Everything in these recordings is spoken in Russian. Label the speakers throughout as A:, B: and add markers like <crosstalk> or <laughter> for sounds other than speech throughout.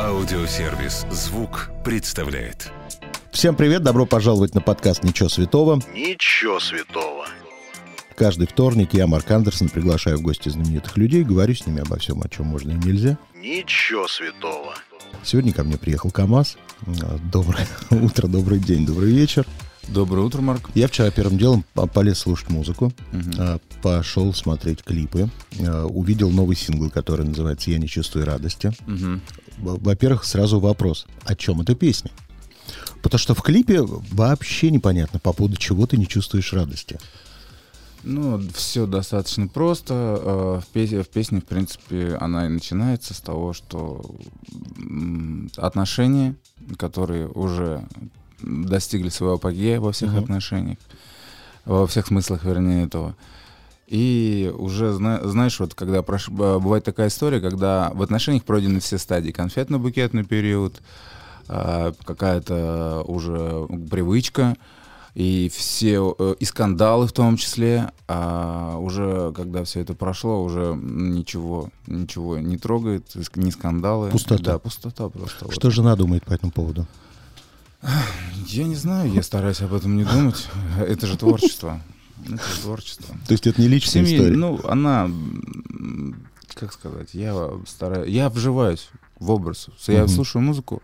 A: Аудиосервис «Звук» представляет.
B: Всем привет, добро пожаловать на подкаст «Ничего святого».
C: Ничего святого.
B: Каждый вторник я, Марк Андерсон, приглашаю в гости знаменитых людей, говорю с ними обо всем, о чем можно и нельзя.
C: Ничего святого.
B: Сегодня ко мне приехал КамАЗ. Доброе <laughs> утро, добрый день, добрый вечер.
D: Доброе утро, Марк.
B: Я вчера первым делом по- полез слушать музыку, а, пошел смотреть клипы, а, увидел новый сингл, который называется «Я не чувствую радости». Во- Во-первых, сразу вопрос, о чем эта песня? Потому что в клипе вообще непонятно, по поводу чего ты не чувствуешь радости.
D: Ну, все достаточно просто. Э, В песне, в песне, в принципе, она и начинается с того, что отношения, которые уже достигли своего апогея во всех
B: Мгм.
D: отношениях, во всех смыслах, вернее, этого. И уже, зна- знаешь, вот когда прош- бывает такая история, когда в отношениях пройдены все стадии. Конфетно-букетный период, а, какая-то уже привычка, и все, э, и скандалы в том числе, а уже когда все это прошло, уже ничего, ничего не трогает, ни скандалы.
B: Пустота.
D: Да, пустота просто.
B: Что
D: вот.
B: жена думает по этому поводу?
D: Я не знаю, я стараюсь об этом не думать. Это же творчество. Это же творчество.
B: То есть это не личная
D: семье,
B: история?
D: ну, она, как сказать, я стараюсь, я вживаюсь в образ. Я
B: Мгм.
D: слушаю музыку,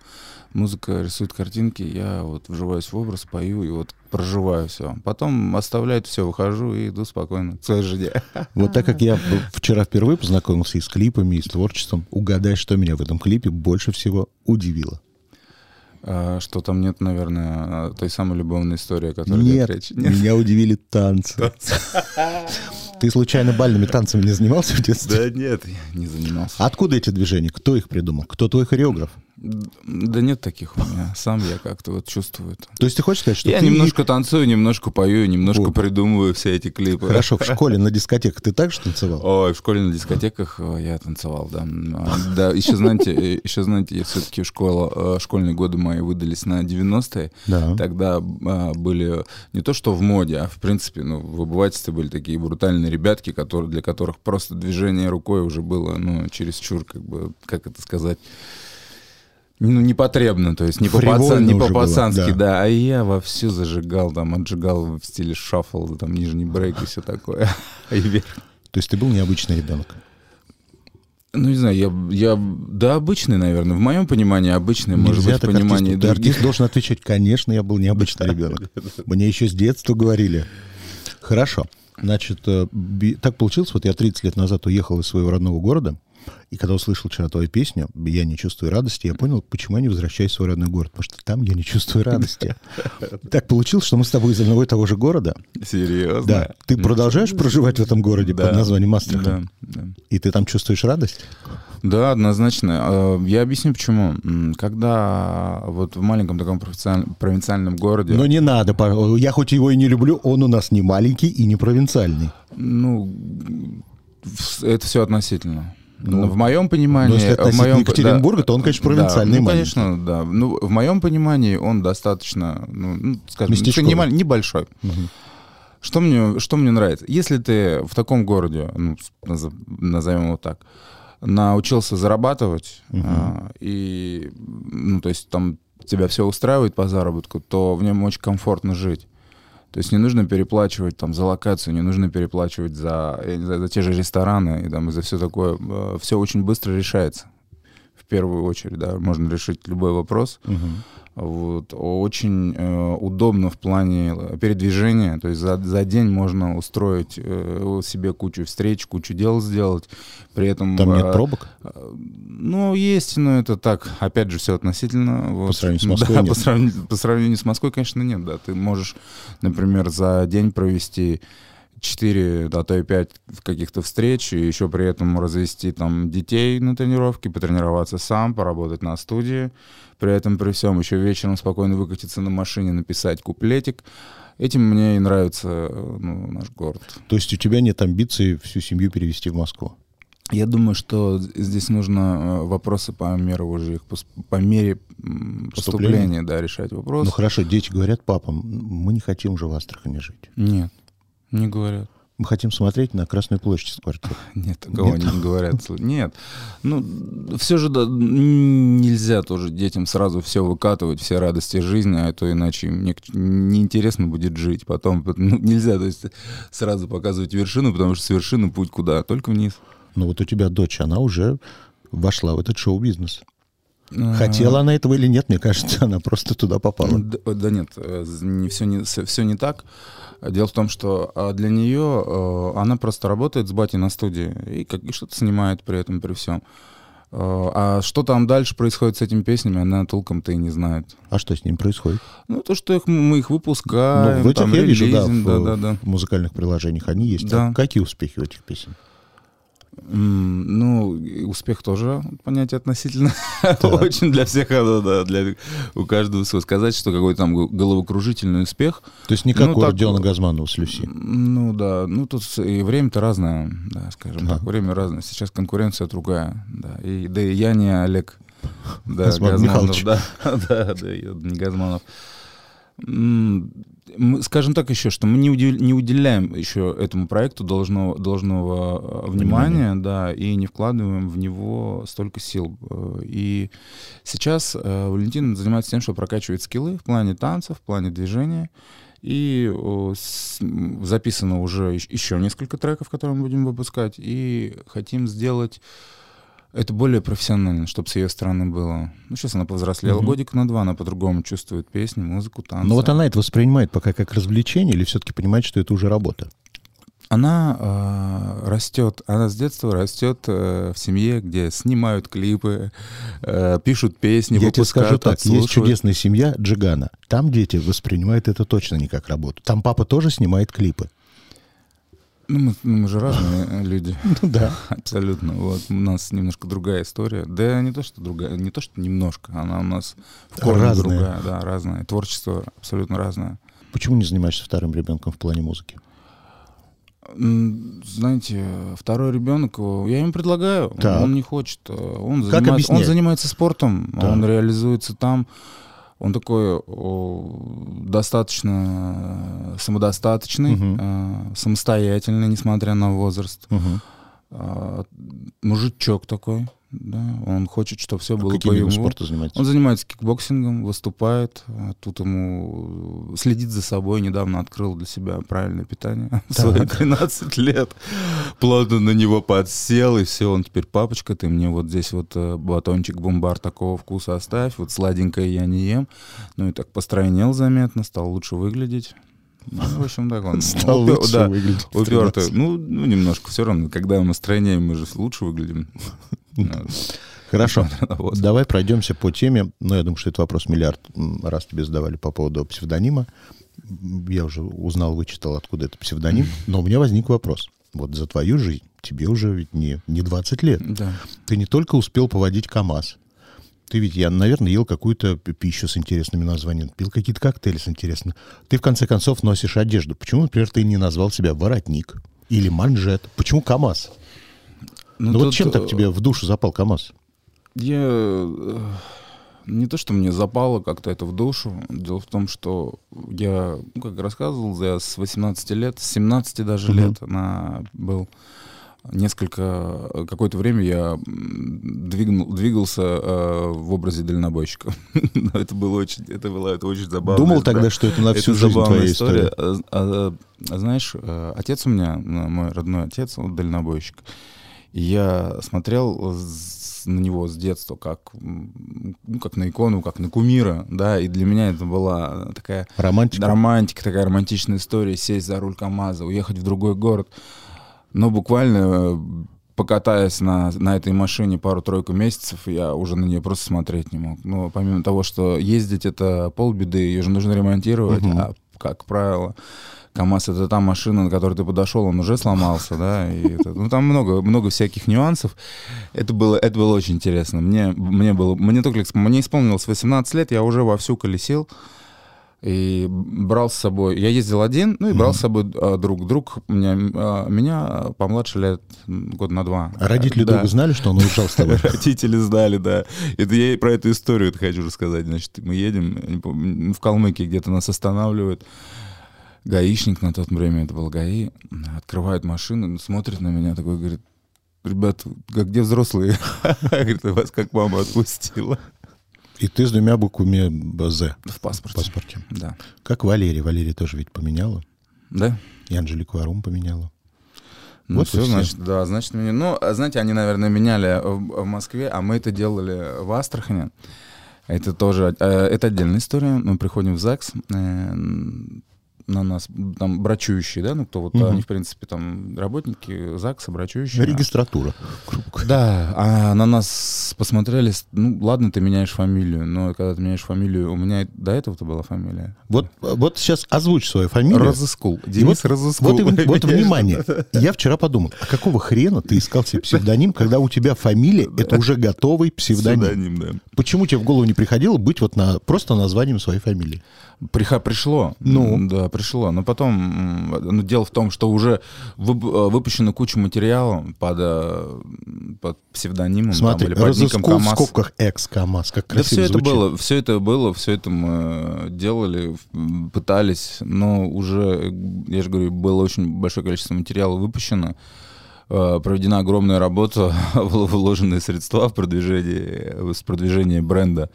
D: музыка рисует картинки, я вот вживаюсь в образ, пою и вот проживаю все. Потом оставляю все, выхожу и иду спокойно к своей жене. <laughs>
B: Вот так как я вчера впервые познакомился и с клипами, и с творчеством, угадай, что меня в этом клипе больше всего удивило.
D: А, Что там нет, наверное, той самой любовной истории, о которой
B: Нет,
D: речь.
B: меня удивили танцы. Ты случайно бальными танцами не занимался в детстве?
D: Да нет, я не занимался.
B: Откуда эти движения? Кто их придумал? Кто твой хореограф?
D: Да нет таких у меня. Сам я как-то вот чувствую это.
B: То есть ты хочешь сказать, что
D: Я
B: ты...
D: немножко танцую, немножко пою, немножко
B: Вот.
D: придумываю все эти клипы.
B: Хорошо, в школе на дискотеках ты так же танцевал?
D: Ой, в школе на дискотеках э, я танцевал, да. А, Да, еще знаете, э, еще знаете, я все-таки школа, э, школьные годы мои выдались на 90-е.
B: Да.
D: Тогда а, были не то что в моде, а в принципе, ну, в обывательстве были такие брутальные ребятки, которые, для которых просто движение рукой уже было, ну, чересчур, как бы, как это сказать, ну, непотребно, то есть не по-пацански,
B: было, да.
D: да. А я вовсю зажигал, там, отжигал в стиле шаффл, там, нижний брейк и все такое. <laughs> И вверх.
B: То есть ты был необычный ребенок?
D: Ну, не знаю, я, я, да, обычный, наверное. В моем понимании обычный, может
B: Нельзя
D: быть, в понимании
B: артисту.
D: Других.
B: артист должен отвечать, конечно, я был необычный ребенок. Мне еще с детства говорили. Хорошо. Значит, э, так получилось, вот я 30 лет назад уехал из своего родного города, и когда услышал вчера твою песню «Я не чувствую радости», я понял, почему я не возвращаюсь в свой родной город, потому что там я не чувствую радости. Так получилось, что мы с тобой из одного и того же города.
D: Серьезно?
B: Да. Ты продолжаешь проживать в этом городе под названием Астрахань?
D: Да.
B: И ты там чувствуешь радость?
D: Да, однозначно. Э, Я объясню почему. Когда вот в маленьком таком провинциаль- провинциальном городе,
B: Но не надо. Я хоть его и не люблю, он у нас не маленький и не провинциальный.
D: ну, это все относительно.
B: Ну,
D: Но в моем понимании...
B: но если
D: в моем,
B: Екатеринбурга, то он, конечно, провинциальный
D: Да, ну,
B: маленький.
D: конечно, да. Ну, в моем понимании он достаточно, ну, ну, скажем,
B: Местечковый.
D: не небольшой. Что мне, что мне нравится? Если ты в таком городе, ну, назовем его так, научился зарабатывать, а, и, ну, то есть там тебя все устраивает по заработку, то в нем очень комфортно жить. То есть не нужно переплачивать там за локацию, не нужно переплачивать за, я не знаю, за те же рестораны и, там, и за все такое. Все очень быстро решается. В первую очередь, да, можно решить любой вопрос. Вот. Очень э, удобно в плане э, передвижения. То есть за, за день можно устроить э, себе кучу встреч, кучу дел сделать. При этом...
B: Там нет
D: э,
B: пробок?
D: э, Ну, есть, но это так, опять же, все относительно. Вот.
B: По сравнению с <laughs> Москвой
D: Да,
B: нет.
D: по сравнению, по сравнению с Москвой, конечно, нет, да. Ты можешь, например, за день провести 4, а то и 5 каких-то встреч, и еще при этом развести там детей на тренировке, потренироваться сам, поработать на студии. При этом, при всем, еще вечером спокойно выкатиться на машине, написать куплетик. Этим мне и нравится э, ну, наш город.
B: То есть у тебя нет амбиций всю семью перевести в Москву?
D: Я думаю, что здесь нужно э, вопросы по мере уже их по мере
B: Поступления?
D: поступления, да, решать вопрос.
B: Ну хорошо, дети говорят, папа, м- мы не хотим уже в Астрахани жить.
D: Нет, не говорят.
B: Мы хотим смотреть на Красную площадь с квартиры. <laughs>
D: Нет,
B: Нет?
D: не говорят. <laughs> Нет. Ну, все же да, нельзя тоже детям сразу все выкатывать, все радости жизни, а то иначе им не- неинтересно будет жить. Потом <laughs> ну, нельзя то есть, сразу показывать вершину, потому что с вершины путь куда? Только вниз.
B: Ну вот у тебя дочь, она уже вошла в этот шоу-бизнес.
D: А,
B: Хотела она этого или нет, мне кажется, <laughs> она просто туда попала.
D: Да, да нет, э, не все не все не так. Дело в том, что а, для нее э, она просто работает с батей на студии и, как, и что-то снимает при этом при всем. А что там дальше происходит с этими песнями, она толком-то и не знает.
B: А что с ним происходит?
D: Ну, то, что их, мы их выпускаем,
B: ну, в этих
D: там,
B: я вижу, да,
D: релизим,
B: в,
D: да, да, да.
B: в музыкальных приложениях они есть.
D: Да.
B: А какие успехи у этих песен?
D: Ну, успех тоже понятие относительно. <laughs> Очень для всех, да, да, для, у каждого свой. Сказать, что какой-то там головокружительный успех.
B: То есть не как
D: Ну,
B: у
D: так,
B: Родиона Газманова с Люси.
D: Ну да, ну тут и время-то разное, да, скажем так, время разное. Сейчас конкуренция другая, да. И, да и я не Олег, да,
B: Газман
D: Газманов, <laughs> да, да, да, не Газманов. Скажем так еще, что мы не, удив- не уделяем еще этому проекту должного, должного э, внимания, да, и не вкладываем в него столько сил. Э, И сейчас э, Валентин занимается тем, что прокачивает скиллы в плане танцев, в плане движения. И записано уже ещ- еще несколько треков, которые мы будем выпускать. И хотим сделать это более профессионально, чтобы с ее стороны было. Ну, сейчас она повзрослела
B: Мгм.
D: годик на два, она по-другому чувствует песни, музыку, танцы.
B: Но вот она это воспринимает пока как развлечение или все-таки понимает, что это уже работа?
D: Она э, растет, она с детства растет э, в семье, где снимают клипы, э, пишут песни,
B: Я тебе скажу так, есть чудесная семья Джигана. Там дети воспринимают это точно не как работу. Там папа тоже снимает клипы.
D: Ну, мы, ну, мы же разные э, люди. <laughs>
B: Ну да. <laughs>
D: Абсолютно. Вот у нас немножко другая история. Да не то, что другая, не то, что немножко, она у нас в корне
B: Разная.
D: другая, да, разная. Творчество абсолютно разное.
B: Почему не занимаешься вторым ребенком в плане музыки?
D: Знаете, второй ребенок, э, я ему предлагаю,
B: Так.
D: он не хочет. э, Он,
B: Как
D: занимается, он занимается спортом,
B: Так.
D: он реализуется там. Он такой о, достаточно самодостаточный, э, самостоятельный, несмотря на возраст. А, Мужичок такой, да, он хочет, чтобы все было
B: Каким
D: по ему.
B: спорта занимается?
D: Он занимается кикбоксингом, выступает, а тут ему следит за собой, недавно открыл для себя правильное питание <laughs> в свои 13 лет. Плотно на него подсел, и все, он теперь, папочка, ты мне вот здесь вот э, батончик Bombbar такого вкуса оставь, вот сладенькое я не ем. Ну и так постройнел заметно, стал лучше выглядеть. Ну, в общем, так он... <laughs>
B: Стал
D: упер-
B: лучше
D: да,
B: выглядеть
D: Упертый.
B: 13.
D: Ну, ну, немножко все равно. Когда мы стройнеем, мы же лучше выглядим. Ну,
B: Хорошо. <laughs>
D: вот.
B: Давай пройдемся по теме. Ну, я думаю, что этот вопрос миллиард раз тебе задавали по поводу псевдонима. Я уже узнал, вычитал, откуда это псевдоним. Но у меня возник вопрос. Вот за твою жизнь тебе уже ведь не, не 20 лет.
D: Да.
B: Ты не только успел поводить КАМАЗ. Ты ведь, я, наверное, ел какую-то пи- пищу с интересными названиями, пил какие-то коктейли с интересными. Ты, в конце концов, носишь одежду. Почему, например, ты не назвал себя воротник или манжет? Почему КАМАЗ? Ну, вот
D: тут,
B: чем так
D: э,
B: тебе в душу запал КАМАЗ?
D: Я э, не то, что мне запало как-то это в душу. Дело в том, что я, ну, как рассказывал, я с 18 лет, с 17 даже
B: Мгм.
D: лет на, был несколько, э, какое-то время я двигнул, двигался э, в образе дальнобойщика. Но <laughs> это было очень, это было это очень забавно.
B: Думал тогда, что это на всю жизнь твоя история?
D: А, а, а знаешь, отец у меня, ну, мой родной отец, он дальнобойщик. И я смотрел на него с детства как, ну, как на икону, как на кумира, да, и для меня это была такая
B: Романтика?
D: романтика, такая романтичная история, сесть за руль КАМАЗа, уехать в другой город. Но буквально покатаясь на, на этой машине пару-тройку месяцев, я уже на нее просто смотреть не мог. Ну, помимо того, что ездить это полбеды, ее же нужно ремонтировать,
B: Мгм.
D: а, как правило, КАМАЗ это та машина, на которой ты подошел, он уже сломался, да, и это- ну там много, много всяких нюансов. Это было, это было очень интересно. Мне, мне было, мне только, мне исполнилось 18 лет, я уже вовсю колесил и брал с собой, я ездил один, ну и брал с собой а, друг. Друг меня, а, меня помладше лет год на два.
B: А родители
D: Да.
B: друга знали, что он уезжал с тобой? <laughs>
D: Родители знали, да. Это я про эту историю хочу рассказать. Значит, мы едем, в Калмыкии где-то нас останавливают. гаишник на тот время, это был ГАИ, открывает машину, смотрит на меня, такой говорит, ребят, где взрослые? <laughs> Говорит, вас как мама отпустила.
B: И ты с двумя буквами «З»
D: В
B: в
D: паспорте.
B: паспорте.
D: Да.
B: Как Валерия. Валерия тоже ведь поменяла.
D: Да?
B: И Анжелику Арум поменяла.
D: Ну,
B: Вот
D: все,
B: все.
D: значит, да, значит, меня... Ну, а знаете, они, наверное, меняли в, Москве, а мы это делали в Астрахани. Это тоже, э, это отдельная история. Мы приходим в ЗАГС, э, на нас, там, брачующие, да, ну, кто вот,
B: Мгм.
D: они, в принципе, там, работники ЗАГСа, брачующие.
B: Регистратура. Грубо
D: Да, а на нас посмотрели, ну, ладно, ты меняешь фамилию, но когда ты меняешь фамилию, у меня до этого-то была фамилия.
B: Вот, вот сейчас озвучь свою фамилию.
D: Розыскул.
B: И
D: Денис
B: вот,
D: Розыскул.
B: вот, вот <laughs>
D: Меняешь.
B: внимание, <laughs> я вчера подумал, а какого хрена ты искал себе псевдоним, когда у тебя фамилия — это уже готовый псевдоним?
D: Псевдоним, да.
B: Почему тебе в голову не приходило быть вот на, просто названием своей фамилии?
D: Приха, пришло.
B: Ну?
D: Да, пришло. Но потом, ну, дело в том, что уже вып- э, выпущена куча материала под, э, под псевдонимом
B: Смотри,
D: там, или под ником
B: разыскул в
D: КамАЗ.
B: скобках экс-КамАЗ, как
D: Да
B: красиво
D: все это
B: звучит.
D: было, все это было, все это мы делали, м, пытались, но уже, э, я же говорю, было очень большое количество материала выпущено, э, проведена огромная работа, <laughs> вложены средства в продвижение, в продвижение бренда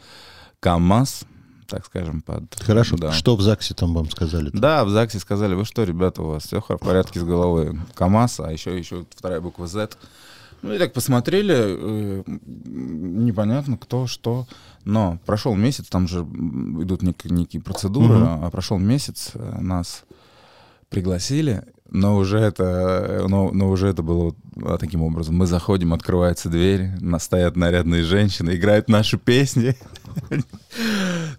D: КамАЗ, так скажем, под...
B: Хорошо,
D: да.
B: что в ЗАГСе там вам сказали?
D: Да, в ЗАГСе сказали, вы что, ребята, у вас все в порядке с головой. КамАЗ, а еще, еще вторая буква Z. Ну и так посмотрели, э, непонятно кто, что. Но прошел месяц, там же идут нек- некие процедуры,
B: Мгм.
D: а прошел месяц, э, нас пригласили, но уже это, но, но уже это было вот, а, таким образом. Мы заходим, открывается дверь, нас стоят нарядные женщины, играют наши песни.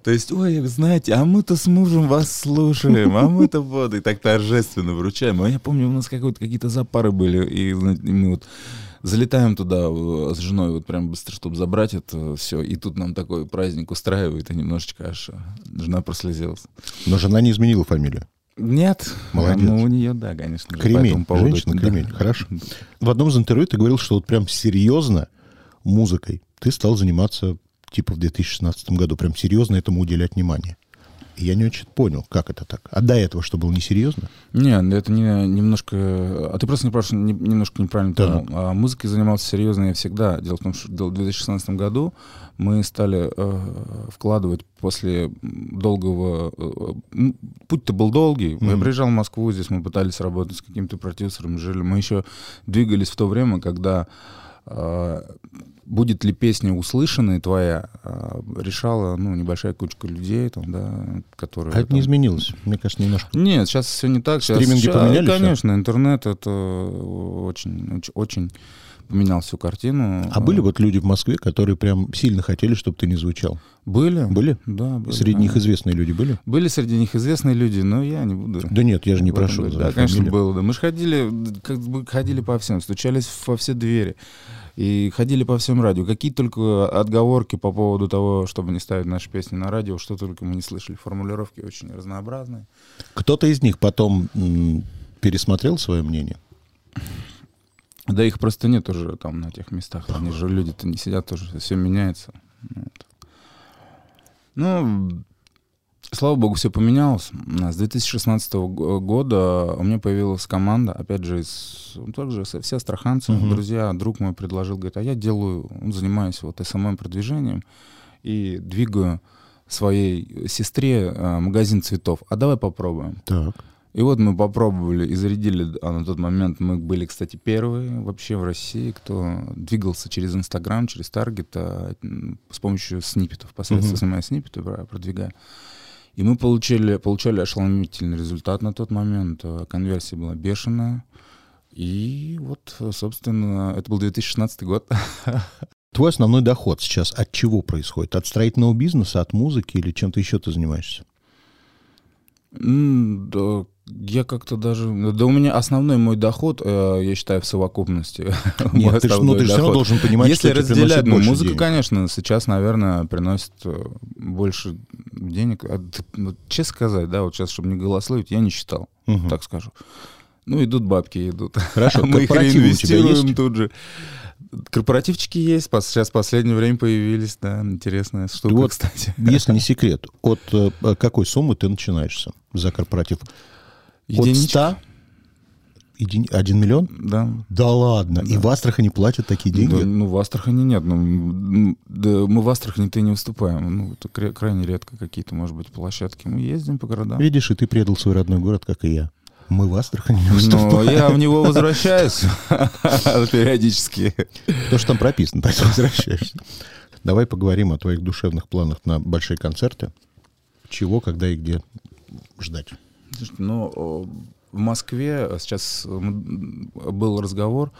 D: То есть, ой, знаете, а мы-то с мужем вас слушаем, а мы-то <laughs> вот, и так торжественно вручаем. А я помню, у нас какие-то запары были, и, мы вот залетаем туда э, с женой вот прям быстро, чтобы забрать это все, и тут нам такой праздник устраивает, и немножечко аж э, жена прослезилась.
B: Но жена не изменила фамилию.
D: Нет.
B: Молодец.
D: Ну, у нее, да, конечно. же, по
B: Кремень.
D: поводу
B: Женщина
D: это-
B: кремень. Хорошо. В одном из интервью ты говорил, что вот прям серьезно музыкой ты стал заниматься типа в 2016 году. Прям серьезно этому уделять внимание. И я не очень понял, как это так. А до этого что, было несерьезно?
D: Не, это не, немножко... А ты просто не прошу, не- немножко неправильно
B: Да.
D: понял. А музыкой занимался серьезно я всегда. Дело в том, что в 2016 году мы стали э, вкладывать после долгого... э, путь-то был долгий. Я
B: Мгм.
D: приезжал в Москву, здесь мы пытались работать с каким-то продюсером, жили. Мы еще двигались в то время, когда будет ли песня услышанная твоя, э, решала ну, небольшая кучка людей, там, да, которые...
B: А это
D: там,
B: не изменилось. Мне кажется, немножко.
D: нет, сейчас все не так.
B: Стриминги
D: ща-
B: поменяли всё?
D: Конечно, интернет это очень, очень, очень поменял всю картину.
B: А были вот люди в Москве, которые прям сильно хотели, чтобы ты не звучал?
D: Были.
B: Были?
D: Да, были.
B: Среди них
D: конечно.
B: известные люди были?
D: Были среди них известные люди, но я не буду.
B: Да нет, я же не прошу.
D: Да, конечно,
B: фамилию.
D: было. Да. Мы же ходили, как бы ходили по всем, стучались во все двери. И ходили по всем радио. Какие только отговорки по поводу того, чтобы не ставить наши песни на радио, что только мы не слышали. Формулировки очень разнообразные.
B: Кто-то из них потом пересмотрел свое мнение?
D: Да их просто нет уже там на тех местах. Они же люди-то не сидят тоже, все меняется. Вот. Ну, слава богу, все поменялось. С 2016 го- года у меня появилась команда, опять же, из, ну, также все астраханцы,
B: Мгм.
D: друзья, друг мой предложил, говорит, а я делаю, ну, занимаюсь вот СММ-продвижением и двигаю своей сестре э, магазин цветов. А давай попробуем.
B: Так.
D: И вот мы попробовали и зарядили, а на тот момент мы были, кстати, первые вообще в России, кто двигался через Инстаграм, через Таргет а, с помощью сниппетов, посредством
B: Мгм.
D: снимая сниппеты, продвигая. И мы получили, получали ошеломительный результат на тот момент. а, Конверсия была бешеная. И вот, собственно, это был 2016 год. <laughs>
B: Твой основной доход сейчас от чего происходит? От строительного бизнеса, от музыки или чем-то еще ты занимаешься?
D: Да, я как-то даже... Да у меня основной мой доход, э, я считаю, в совокупности. <laughs>
B: Нет, ты же, ну, ты же все равно должен понимать,
D: Если
B: что
D: разделять, ну, музыка,
B: денег.
D: конечно, сейчас, наверное, приносит э, больше денег. А вот честно сказать, да, вот сейчас, чтобы не голословить, я не считал,
B: Мгм.
D: так скажу. Ну, идут бабки, идут.
B: Хорошо, <laughs>
D: Мы их реинвестируем тут же. Корпоративчики есть, сейчас в последнее время появились, да, интересная штука,
B: Вот,
D: кстати.
B: Если не <laughs> секрет, от э, какой суммы ты начинаешься за корпоратив?
D: Единичка.
B: От 100? Един- Один миллион?
D: Да.
B: Да ладно. И в Астрахани платят такие деньги?
D: Да, ну, в Астрахани нет. Ну, да, мы в Астрахани-то и не выступаем. Ну, это крайне редко какие-то, может быть, площадки. Мы ездим по городам.
B: Видишь, и ты предал свой родной город, как и я. Мы в Астрахани не
D: Но
B: выступаем.
D: я в него возвращаюсь <laughs> периодически.
B: То, что там прописано, так возвращаешься. Давай поговорим о твоих душевных планах на большие концерты. Чего, когда и где ждать?
D: Слушайте, ну, в Москве сейчас был разговор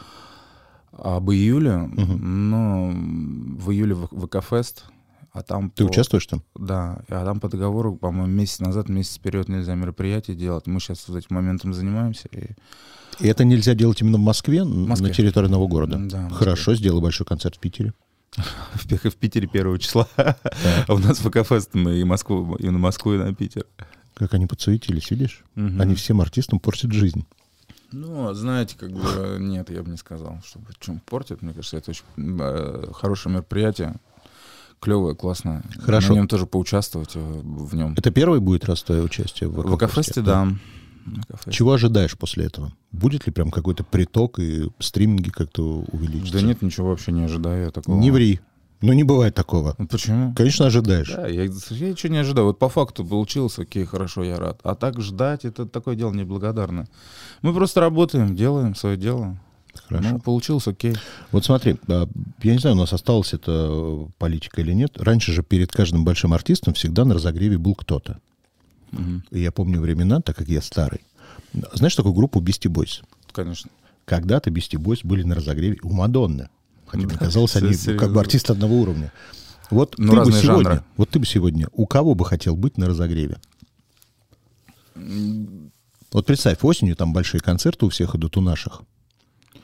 D: об июле, но в июле в ВК-фест, а там...
B: Ты
D: по-
B: участвуешь там?
D: Да, а там по договору, по-моему, месяц назад, месяц вперед нельзя мероприятие делать. Мы сейчас вот этим моментом занимаемся. И...
B: И это нельзя делать именно в Москве,
D: Москве.
B: на территории одного города?
D: Да.
B: Хорошо, сделай большой концерт в Питере. <laughs>
D: В, в Питере первого числа. А <laughs> у нас ВК-фест мы и Москву, и на Москву, и на Питер.
B: Как они подсуетились, видишь?
D: Мгм.
B: Они всем артистам портят жизнь.
D: Ну, знаете, как бы <laughs> нет, я бы не сказал, что чем портит. Мне кажется, это очень э, хорошее мероприятие. Клевое, классное.
B: Хорошо.
D: На нем тоже поучаствовать э, в нем.
B: Это первый будет раз твое участие в
D: В ВК-фесте, да. ВК-фесте.
B: Чего ожидаешь после этого? Будет ли прям какой-то приток и стриминги как-то увеличатся?
D: Да нет, ничего вообще не ожидаю я такого.
B: Не ври. Ну, не бывает такого.
D: Ну, почему?
B: Конечно, ожидаешь.
D: Да, я, я ничего не ожидаю. Вот по факту получилось, окей, хорошо, я рад. А так ждать, это такое дело неблагодарное. Мы просто работаем, делаем свое дело.
B: Хорошо.
D: Ну, получилось, окей.
B: Вот смотри, а, я не знаю, у нас осталась эта э, политика или нет. Раньше же перед каждым большим артистом всегда на разогреве был кто-то.
D: Мгм.
B: И я помню времена, так как я старый. Знаешь такую группу Beastie Boys?
D: Конечно.
B: Когда-то Beastie Boys были на разогреве у Мадонны. Хотя мне казалось, они как бы артисты одного уровня. Вот
D: Ну,
B: ты бы сегодня,
D: жанры.
B: вот ты бы сегодня, у кого бы хотел быть на разогреве? Вот представь, осенью там большие концерты у всех идут, у наших.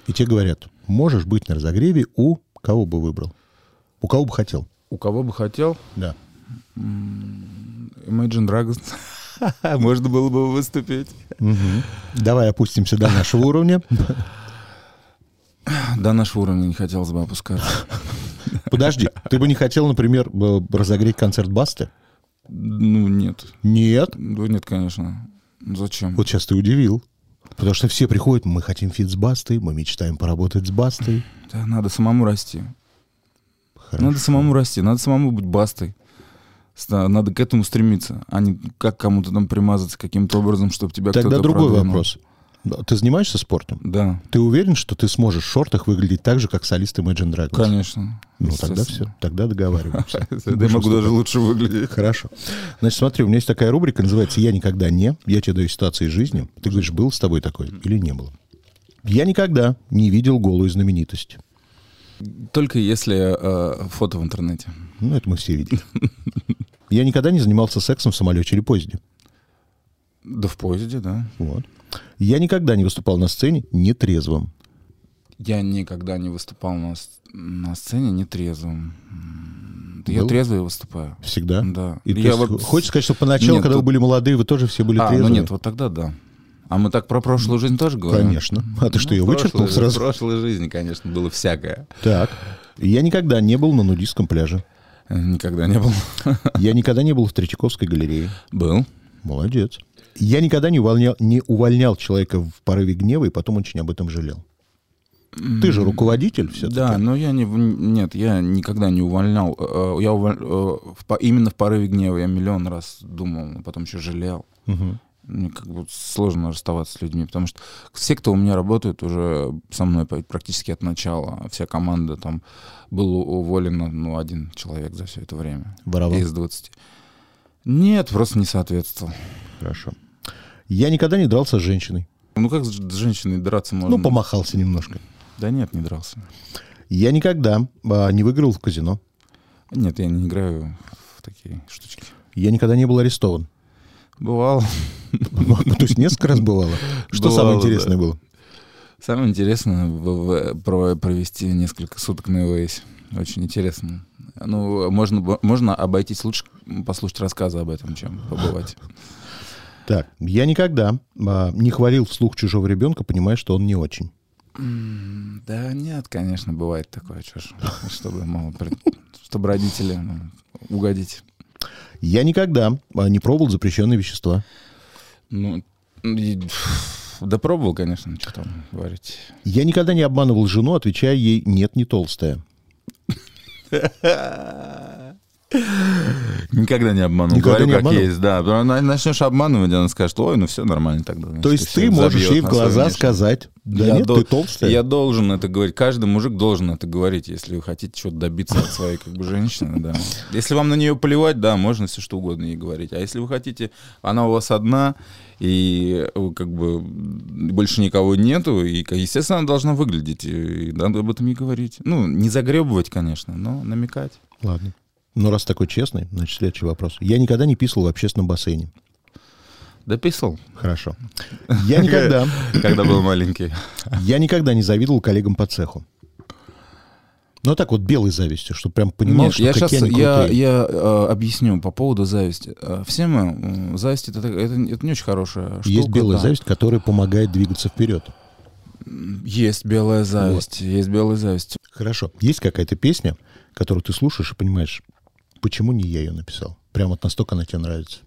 B: И тебе говорят, можешь быть на разогреве у кого бы выбрал? У кого бы хотел?
D: У кого бы хотел,
B: Да.
D: Imagine Dragons. <laughs> Можно было бы выступить.
B: Давай опустимся до нашего уровня.
D: До нашего уровня не хотелось бы опускаться. <laughs>
B: Подожди, ты бы не хотел, например, разогреть концерт Басты?
D: Ну, нет.
B: Нет.
D: Ну, нет, конечно. Зачем?
B: Вот сейчас ты удивил. Потому что все приходят, мы хотим фит с Бастой, мы мечтаем поработать с Бастой.
D: Да, надо самому расти.
B: Хорошо.
D: Надо самому расти, надо самому быть бастой. Надо к этому стремиться, а не как кому-то там примазаться каким-то образом, чтобы тебя
B: Тогда
D: кто-то
B: другой
D: продвинул.
B: вопрос. Ты занимаешься спортом?
D: Да,
B: Ты уверен, что ты сможешь в шортах выглядеть так же, как солист Imagine Dragons?
D: конечно.
B: Ну, тогда все. Тогда договариваемся. <laughs>
D: Я могу даже лучше выглядеть.
B: Хорошо. Значит, смотри, у меня есть такая рубрика, называется «Я никогда не». Я тебе даю ситуации из жизни. Ты говоришь, был с тобой такой или не было? Я никогда не видел голую знаменитость.
D: Только если э, фото в интернете.
B: Ну, это мы все видели. Я никогда не занимался сексом в самолете или поезде.
D: Да в поезде, да.
B: Вот. Я никогда не выступал на сцене нетрезвым.
D: Я никогда не выступал на, на сцене нетрезвым. Да Я
B: Был?
D: трезвый выступаю.
B: Всегда?
D: Да.
B: И
D: Я вот
B: хочешь сказать, что поначалу,
D: Нет,
B: когда вы
D: тут-
B: были молодые, вы тоже все были
D: А,
B: трезвые?
D: ну нет, вот тогда да. А мы так про прошлую жизнь тоже говорим?
B: Конечно. А ты что,
D: Ну,
B: ее
D: в
B: вычеркнул
D: прошлой-
B: сразу?
D: В прошлой жизни, конечно, было всякое.
B: Так. Я никогда не был на нудистском пляже.
D: Никогда не был.
B: Я никогда не был в Третьяковской галерее.
D: Был.
B: Молодец. Я никогда не увольнял, не увольнял человека в порыве гнева и потом очень об этом жалел. Ты же руководитель все-таки.
D: Да, но я не... Нет, я никогда не увольнял. Э, Я уволь- э, именно в порыве гнева я миллион раз думал, но потом еще жалел.
B: Мгм.
D: Мне как бы сложно расставаться с людьми, потому что все, кто у меня работает, уже со мной практически от начала. Вся команда там был у- уволен, ну, один человек за все это время.
B: Воровал?
D: Из 20. Нет, просто не соответствовал.
B: Хорошо. Я никогда не дрался с женщиной.
D: Ну как с женщиной драться можно?
B: Ну, помахался немножко.
D: Да нет, не дрался.
B: Я никогда а, не выиграл в казино.
D: Нет, я не играю в такие штучки.
B: Я никогда не был арестован.
D: Бывало.
B: Ну, То есть несколько раз бывало. Что
D: Бывало,
B: самое
D: да.
B: интересное было?
D: Самое интересное про- провести несколько суток на ИВС. Очень интересно. Ну, можно, можно обойтись лучше послушать рассказы об этом, чем побывать.
B: Так, я никогда а, не хвалил вслух чужого ребенка, понимая, что он не очень.
D: Да нет, конечно, бывает такое, ж, чтобы, мало при- чтобы родители ну, угодить.
B: Я никогда а, не пробовал запрещенные вещества.
D: Ну, И, Да пробовал, конечно, что там говорить.
B: Я никогда не обманывал жену, отвечая ей «нет, не толстая». <laughs> <laughs>
D: Никогда не обманул.
B: Никогда
D: Говорю,
B: не
D: как
B: обманул?
D: есть, да. Начнешь обманывать, она скажет, ой, ну все нормально тогда. значит,
B: То есть
D: и всё,
B: ты можешь ей в
D: на
B: глаза сказать «да
D: Я
B: нет,
D: дол-
B: ты толстая».
D: Я должен это говорить. Каждый мужик должен это говорить, если вы хотите что-то добиться от своей как бы женщины, да. Если вам на нее плевать, да, можно все что угодно ей говорить. А если вы хотите, она у вас одна, и э, как бы больше никого нету, и, естественно, она должна выглядеть, и надо об этом и говорить. Ну, не загребывать, конечно, но намекать.
B: Ладно. Ну, раз такой честный, значит, следующий вопрос. Я никогда не писал в общественном бассейне.
D: Дописал,
B: Хорошо. Я никогда, <laughs>
D: когда был маленький.
B: я никогда не завидовал коллегам по цеху. Ну, так вот, белой завистью, чтобы прям понимал,
D: Нет,
B: что
D: я
B: какие
D: сейчас
B: они
D: я,
B: крутые.
D: я э, объясню по поводу зависти. Э, Все мы м, зависть это, это, это не очень хорошая штука.
B: Есть белая
D: да.
B: зависть, которая помогает двигаться вперед.
D: Есть белая зависть, есть белая зависть.
B: Хорошо. Есть какая-то песня, которую ты слушаешь и понимаешь, почему не я ее написал? Прям вот настолько она тебе нравится.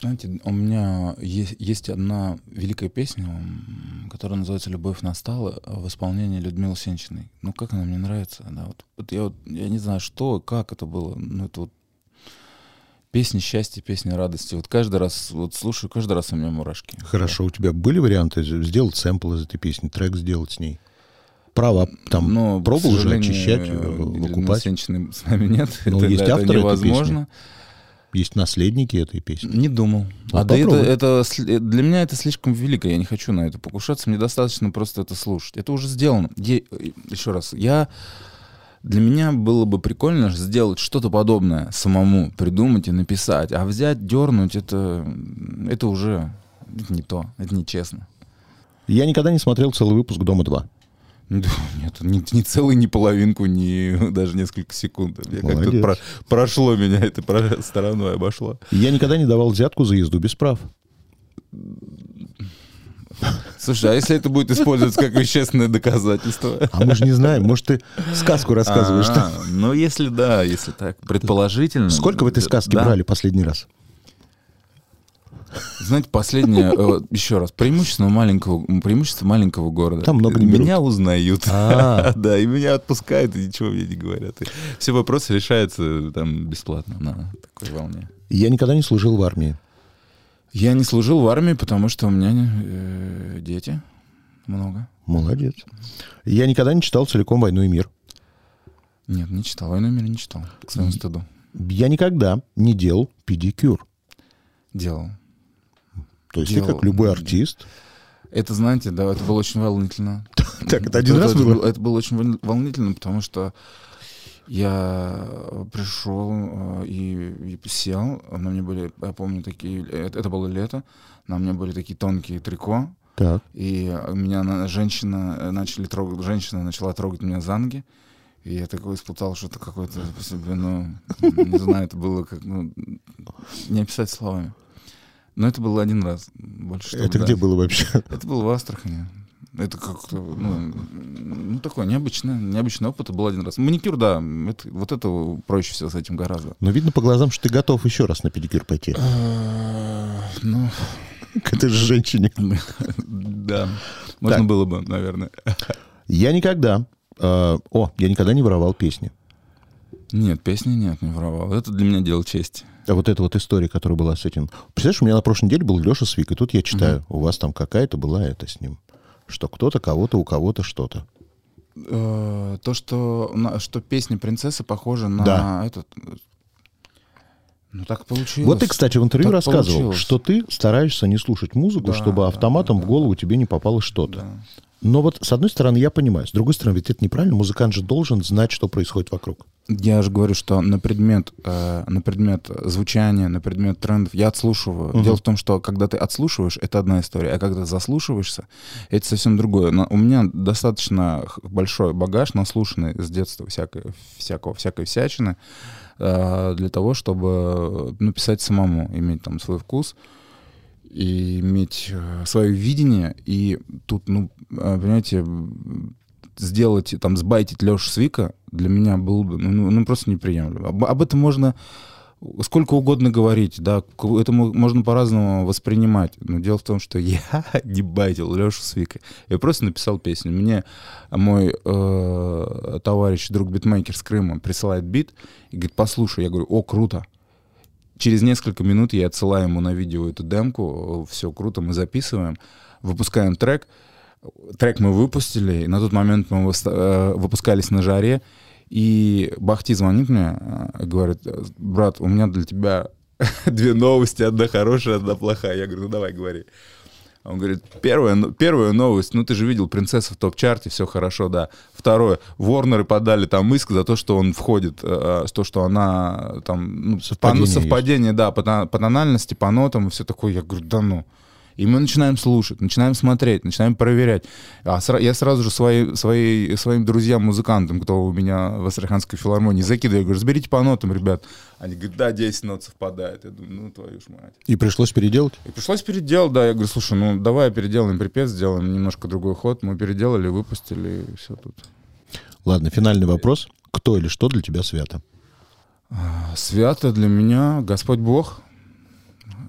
D: Знаете, у меня есть, есть одна великая песня, которая называется «Любовь настала» в исполнении Людмилы Сенчиной. Ну, как она мне нравится, да. Вот, вот я, вот, я не знаю, что, как это было, но это вот песня счастья, песня радости. Вот каждый раз, вот слушаю, каждый раз у меня мурашки.
B: Хорошо. У тебя были варианты сделать сэмпл из этой песни, трек сделать с ней? Права там
D: Но,
B: пробовал уже очищать,
D: э,
B: э, выкупать?
D: Сенчиной с нами нет.
B: Ну,
D: это,
B: есть
D: это
B: авторы этой
D: невозможно.
B: Есть наследники этой песни.
D: Не думал.
B: Ну,
D: а да это, это сли- для меня это слишком велико. Я не хочу на это покушаться. Мне достаточно просто это слушать. Это уже сделано. Е- еще раз, я для меня было бы прикольно сделать что-то подобное самому, придумать и написать. А взять, дернуть, это, это уже это не то, это нечестно.
B: Я никогда не смотрел целый выпуск «Дома-2».
D: Ну, Нет, ни, ни целый, ни половинку, ни <laughs> даже несколько секунд. Я как-то про- прошло меня это про- стороной обошло.
B: Я никогда не давал взятку за езду без прав.
D: Слушай, а если это будет использоваться как вещественное доказательство?
B: А мы же не знаем, может, ты сказку рассказываешь.
D: А, Ну, если да, если так, предположительно.
B: Сколько в этой сказке
D: Да.
B: брали последний раз?
D: Знаете, последнее, э, еще раз, преимущество маленького, преимущество маленького города.
B: Там много не
D: Меня узнают.
B: А. <laughs>
D: Да, и меня отпускают, и ничего мне не говорят. Все вопросы решаются там бесплатно на такой волне.
B: Я никогда не служил в армии.
D: Я не служил в армии, потому что у меня э, дети много.
B: Молодец. Я никогда не читал целиком «Войну и мир».
D: Нет, не читал. «Войну и мир» не читал, к своему стыду.
B: Я никогда не делал педикюр.
D: Делал.
B: То есть
D: Делал.
B: ты, как любой артист,
D: Это, знаете, да, это было очень волнительно. <laughs>
B: Так, это один раз
D: это,
B: было?
D: Это было очень волнительно, потому что я пришел э, и, и сел, на мне были, я помню, такие, это, было лето, на мне были такие тонкие трико,
B: Так.
D: и меня на- женщина э, начали трогать, женщина начала трогать меня за ноги, и я такой испытал что-то какое-то по себе, ну, не знаю, это было как, ну, не описать словами. Но это было один раз. Больше что-то,
B: Это
D: да.
B: где было вообще?
D: Это было в Астрахани. Это как-то, ну, ну, такой необычный, необычный опыт. Был один раз. Маникюр, да, это, вот это проще всего с этим гораздо.
B: Но видно по глазам, что ты готов еще раз на педикюр пойти.
D: Ну,
B: К этой же женщине. <laughs>
D: да, можно было бы, наверное.
B: Я никогда... э, О, я никогда не воровал песни.
D: Нет, песни нет, не воровал. Это для меня дело чести.
B: А вот эта вот история, которая была с этим... Представляешь, у меня на прошлой неделе был Леша Свик, и тут я читаю, у вас там какая-то была это с ним. Что кто-то, кого-то, у кого-то что-то.
D: Э, То, что, на- что песня принцессы похожа на
B: Да.
D: этот... Ну, так получилось.
B: Вот ты, кстати, в интервью
D: Так
B: рассказывал,
D: получилось.
B: что ты стараешься не слушать музыку,
D: Да,
B: чтобы
D: да,
B: автоматом
D: да,
B: в голову тебе не попало что-то.
D: Да.
B: Но вот с одной стороны я понимаю, с другой стороны ведь это неправильно, музыкант же должен знать, что происходит вокруг.
D: Я же говорю, что на предмет, э, на предмет звучания, на предмет трендов я отслушиваю.
B: Мгм.
D: Дело в том, что когда ты отслушиваешь, это одна история, а когда заслушиваешься, это совсем другое. На- у меня достаточно большой багаж, наслушанный с детства всякой, всякого, всякой всячины, э, для того, чтобы ну, писать самому, иметь там свой вкус и иметь э, свое видение. И тут, ну, э, понимаете, сделать, там, сбайтить Лешу Свика для меня было бы, ну, ну, просто неприемлемо. Об, об этом можно сколько угодно говорить, да, это мо- можно по-разному воспринимать. Но дело в том, что я <laughs> не байтил Лешу с Викой. Я просто написал песню. Мне мой э, товарищ, друг битмейкер с Крыма присылает бит и говорит, послушай. Я говорю, о, круто. Через несколько минут я отсылаю ему на видео эту демку, все круто, мы записываем, выпускаем трек. Трек мы выпустили, и на тот момент мы э, выпускались на жаре, и Бахти звонит мне, э, говорит, брат, у меня для тебя <laughs> две новости, одна хорошая, одна плохая. Я говорю, ну давай, говори. Он говорит, первая, ну, первая новость, ну ты же видел принцессу в топ-чарте, все хорошо, да. Второе, Ворнеры подали там иск за то, что он входит, э, то, что она там, ну,
B: Совпадение
D: по,
B: есть.
D: совпадение, да, по, по тональности, по нотам и все такое. Я говорю, да ну. И мы начинаем слушать, начинаем смотреть, начинаем проверять. А сра- я сразу же свои, свои, своим друзьям-музыкантам, кто у меня в Астраханской филармонии, закидываю. Я говорю, разберите по нотам, ребят. Они говорят, да, 10 нот совпадает. Я думаю, ну твою ж мать.
B: И пришлось переделать?
D: И пришлось переделать, да. Я говорю, слушай, ну давай переделаем припев, сделаем немножко другой ход. Мы переделали, выпустили, и все тут.
B: Ладно, финальный вопрос. Кто или что для тебя свято?
D: Свято для меня Господь Бог.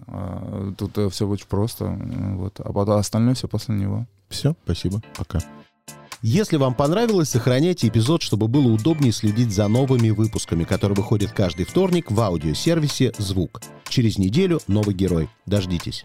D: А, Тут все очень просто. э, Вот. А потом остальное все после него.
B: Все, спасибо, пока. Если вам понравилось, сохраняйте эпизод, чтобы было удобнее следить за новыми выпусками, которые выходят каждый вторник в аудиосервисе «Звук». Через неделю новый герой. Дождитесь.